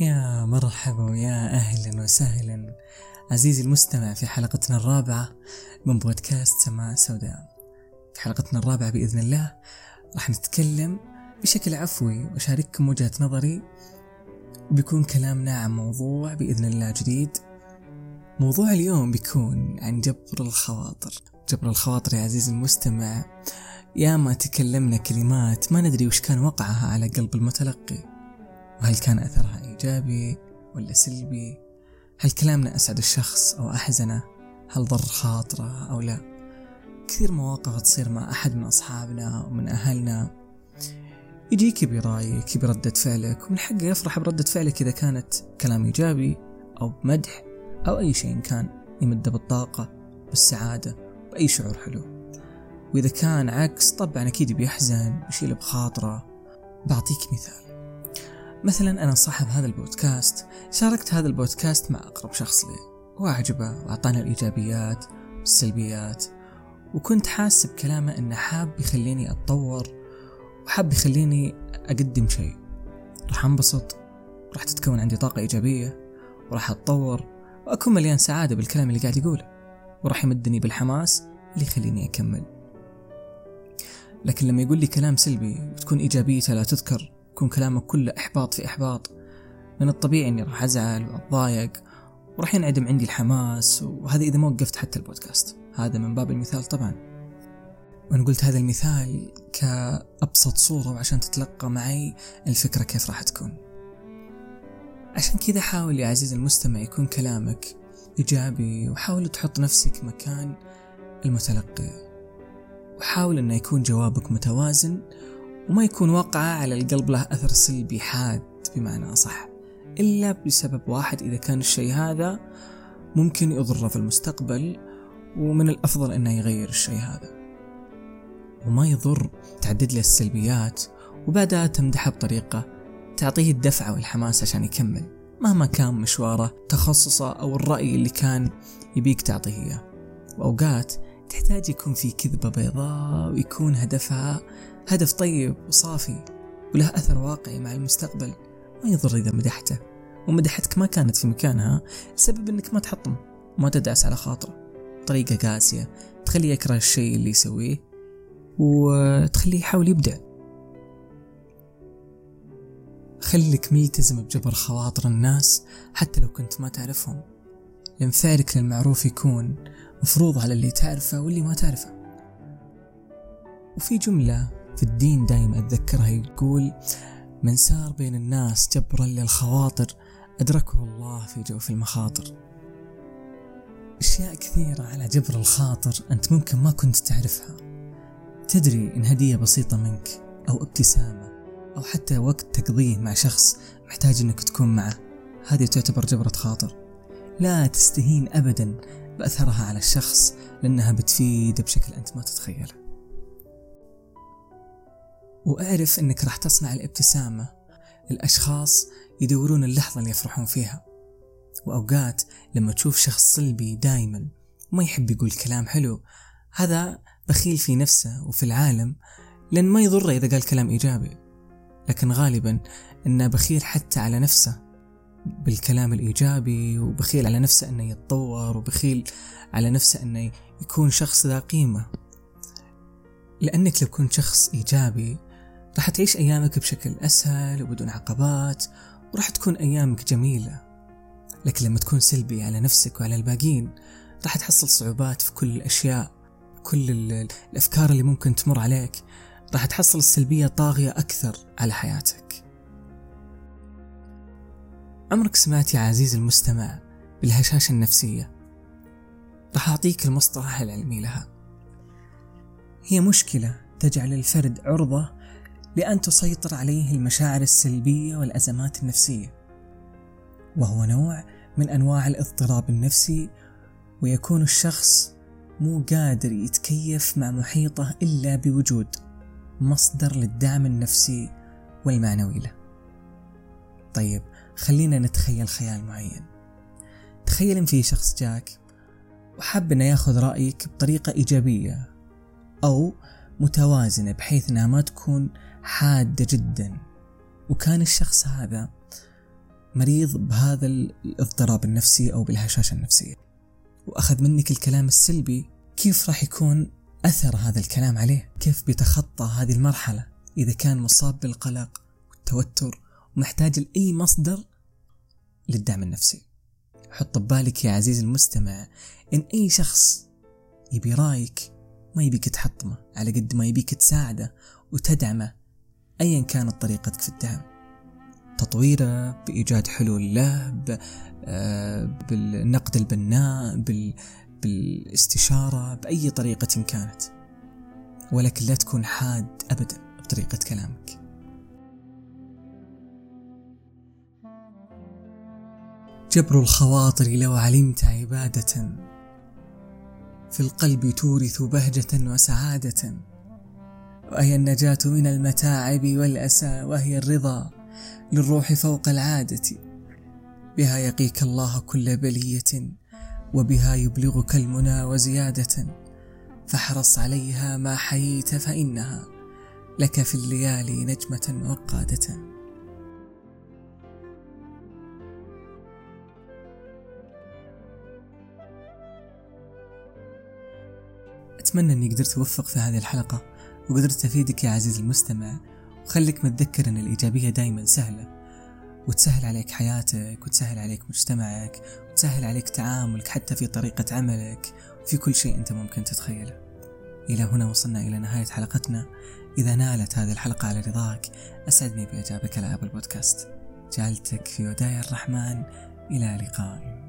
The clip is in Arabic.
يا مرحبا ويا أهلا وسهلا. عزيزي المستمع في حلقتنا الرابعة من بودكاست سماء سوداء. في حلقتنا الرابعة بإذن الله راح نتكلم بشكل عفوي وأشارككم وجهة نظري. وبيكون كلامنا عن موضوع بإذن الله جديد. موضوع اليوم بيكون عن جبر الخواطر. جبر الخواطر يا عزيزي المستمع يا ما تكلمنا كلمات ما ندري وش كان وقعها على قلب المتلقي. وهل كان أثرها إيجابي ولا سلبي؟ هل كلامنا أسعد الشخص أو أحزنه؟ هل ضر خاطره أو لا؟ كثير مواقف تصير مع أحد من أصحابنا ومن أهلنا. يجيك برايك بردة فعلك ومن حقه يفرح بردة فعلك إذا كانت كلام إيجابي أو بمدح أو أي شيء كان يمده بالطاقة بالسعادة بأي شعور حلو. وإذا كان عكس طبعا أكيد بيحزن بيشيل بخاطره. بعطيك مثال. مثلا أنا صاحب هذا البودكاست شاركت هذا البودكاست مع أقرب شخص لي وأعجبه وأعطانا الإيجابيات والسلبيات وكنت حاسس بكلامه أنه حاب يخليني أتطور وحاب يخليني أقدم شيء. راح أنبسط راح تتكون عندي طاقة إيجابية وراح أتطور وأكون مليان سعادة بالكلام اللي قاعد يقوله وراح يمدني بالحماس اللي يخليني أكمل. لكن لما يقول لي كلام سلبي وتكون إيجابيته لا تذكر يكون كلامك كله إحباط في إحباط. من الطبيعي إني راح أزعل وأتضايق وراح ينعدم عندي الحماس وهذا إذا ما وقفت حتى البودكاست. هذا من باب المثال طبعا. وأنا قلت هذا المثال كأبسط صورة وعشان تتلقى معي الفكرة كيف راح تكون. عشان كذا حاول يا عزيزي المستمع يكون كلامك إيجابي وحاول تحط نفسك مكان المتلقي. وحاول أنه يكون جوابك متوازن وما يكون واقعة على القلب له أثر سلبي حاد بمعنى أصح. إلا بسبب واحد إذا كان الشيء هذا ممكن يضره في المستقبل ومن الأفضل أنه يغير الشيء هذا. وما يضر تعدد له السلبيات وبعدها تمدحه بطريقة تعطيه الدفعة والحماس عشان يكمل مهما كان مشواره تخصصه أو الرأي اللي كان يبيك تعطيه إياه. وأوقات تحتاج يكون في كذبة بيضاء ويكون هدفها هدف طيب وصافي وله أثر واقعي مع المستقبل ما يضر إذا مدحته. ومدحتك ما كانت في مكانها لسبب أنك ما تحطم وما تدعس على خاطره. بطريقة قاسية تخليه يكره الشيء اللي يسويه وتخليه يحاول يبدع. خليك ملتزم بجبر خواطر الناس حتى لو كنت ما تعرفهم لأن فعلك للمعروف يكون مفروض على اللي تعرفه واللي ما تعرفه. وفي جملة في الدين دايما أتذكرها يقول من سار بين الناس جبرا للخواطر أدركه الله في جوف المخاطر. أشياء كثيرة على جبر الخاطر أنت ممكن ما كنت تعرفها. تدري إن هدية بسيطة منك أو ابتسامة أو حتى وقت تقضيه مع شخص محتاج إنك تكون معه هذه تعتبر جبرة خاطر. لا تستهين أبدا بأثرها على الشخص لأنها بتفيد بشكل أنت ما تتخيله. وأعرف إنك راح تصنع الابتسامة للأشخاص يدورون اللحظة اللي يفرحون فيها. وأوقات لما تشوف شخص سلبي دايما وما يحب يقول كلام حلو هذا بخيل في نفسه وفي العالم لأن ما يضره إذا قال كلام إيجابي. لكن غالبا إنه بخيل حتى على نفسه. بالكلام الإيجابي وبخيل على نفسه أنه يتطور وبخيل على نفسه أنه يكون شخص ذا قيمة. لأنك لو كنت شخص إيجابي راح تعيش أيامك بشكل أسهل وبدون عقبات وراح تكون أيامك جميلة. لكن لما تكون سلبي على نفسك وعلى الباقين راح تحصل صعوبات في كل الأشياء كل الأفكار اللي ممكن تمر عليك. راح تحصل السلبية طاغية أكثر على حياتك. عمرك سمعت يا عزيزي المستمع بالهشاشة النفسية؟ راح أعطيك المصطلح العلمي لها. هي مشكلة تجعل الفرد عرضة لأن تسيطر عليه المشاعر السلبية والأزمات النفسية. وهو نوع من أنواع الاضطراب النفسي ويكون الشخص مو قادر يتكيف مع محيطه إلا بوجود مصدر للدعم النفسي والمعنوي له. طيب خلينا نتخيل خيال معين. تخيل إن في شخص جاك وحب إنه ياخذ رأيك بطريقة إيجابية أو متوازنة بحيث إنها ما تكون حادة جدا. وكان الشخص هذا مريض بهذا الاضطراب النفسي أو بالهشاشة النفسية. وأخذ منك الكلام السلبي. كيف راح يكون أثر هذا الكلام عليه؟ كيف بيتخطى هذه المرحلة إذا كان مصاب بالقلق والتوتر ومحتاج لأي مصدر للدعم النفسي. حط ببالك يا عزيزي المستمع إن أي شخص يبي رأيك ما يبيك تحطمه على قد ما يبيك تساعده وتدعمه أيا كانت طريقتك في الدعم. تطويره بإيجاد حلول له آه، بالنقد البناء بالاستشارة بأي طريقة كانت. ولكن لا تكون حاد أبدا بطريقة كلامك. جبر الخواطر لو علمت عبادة. في القلب تورث بهجة وسعادة وهي النجاة من المتاعب والأسى وهي الرضا للروح فوق العادة. بها يقيك الله كل بلية وبها يبلغك المنى وزيادة. فاحرص عليها ما حييت فإنها لك في الليالي نجمة وقادة. أتمنى أني قدرت أوفق في هذه الحلقة وقدرت أفيدك يا عزيزي المستمع وخليك متذكر أن الإيجابية دايما سهلة وتسهل عليك حياتك وتسهل عليك مجتمعك وتسهل عليك تعاملك حتى في طريقة عملك وفي كل شيء أنت ممكن تتخيله. إلى هنا وصلنا إلى نهاية حلقتنا. إذا نالت هذه الحلقة على رضاك أسعدني بإعجابك على أبل بودكاست. جعلتك في ودايا الرحمن إلى لقاء.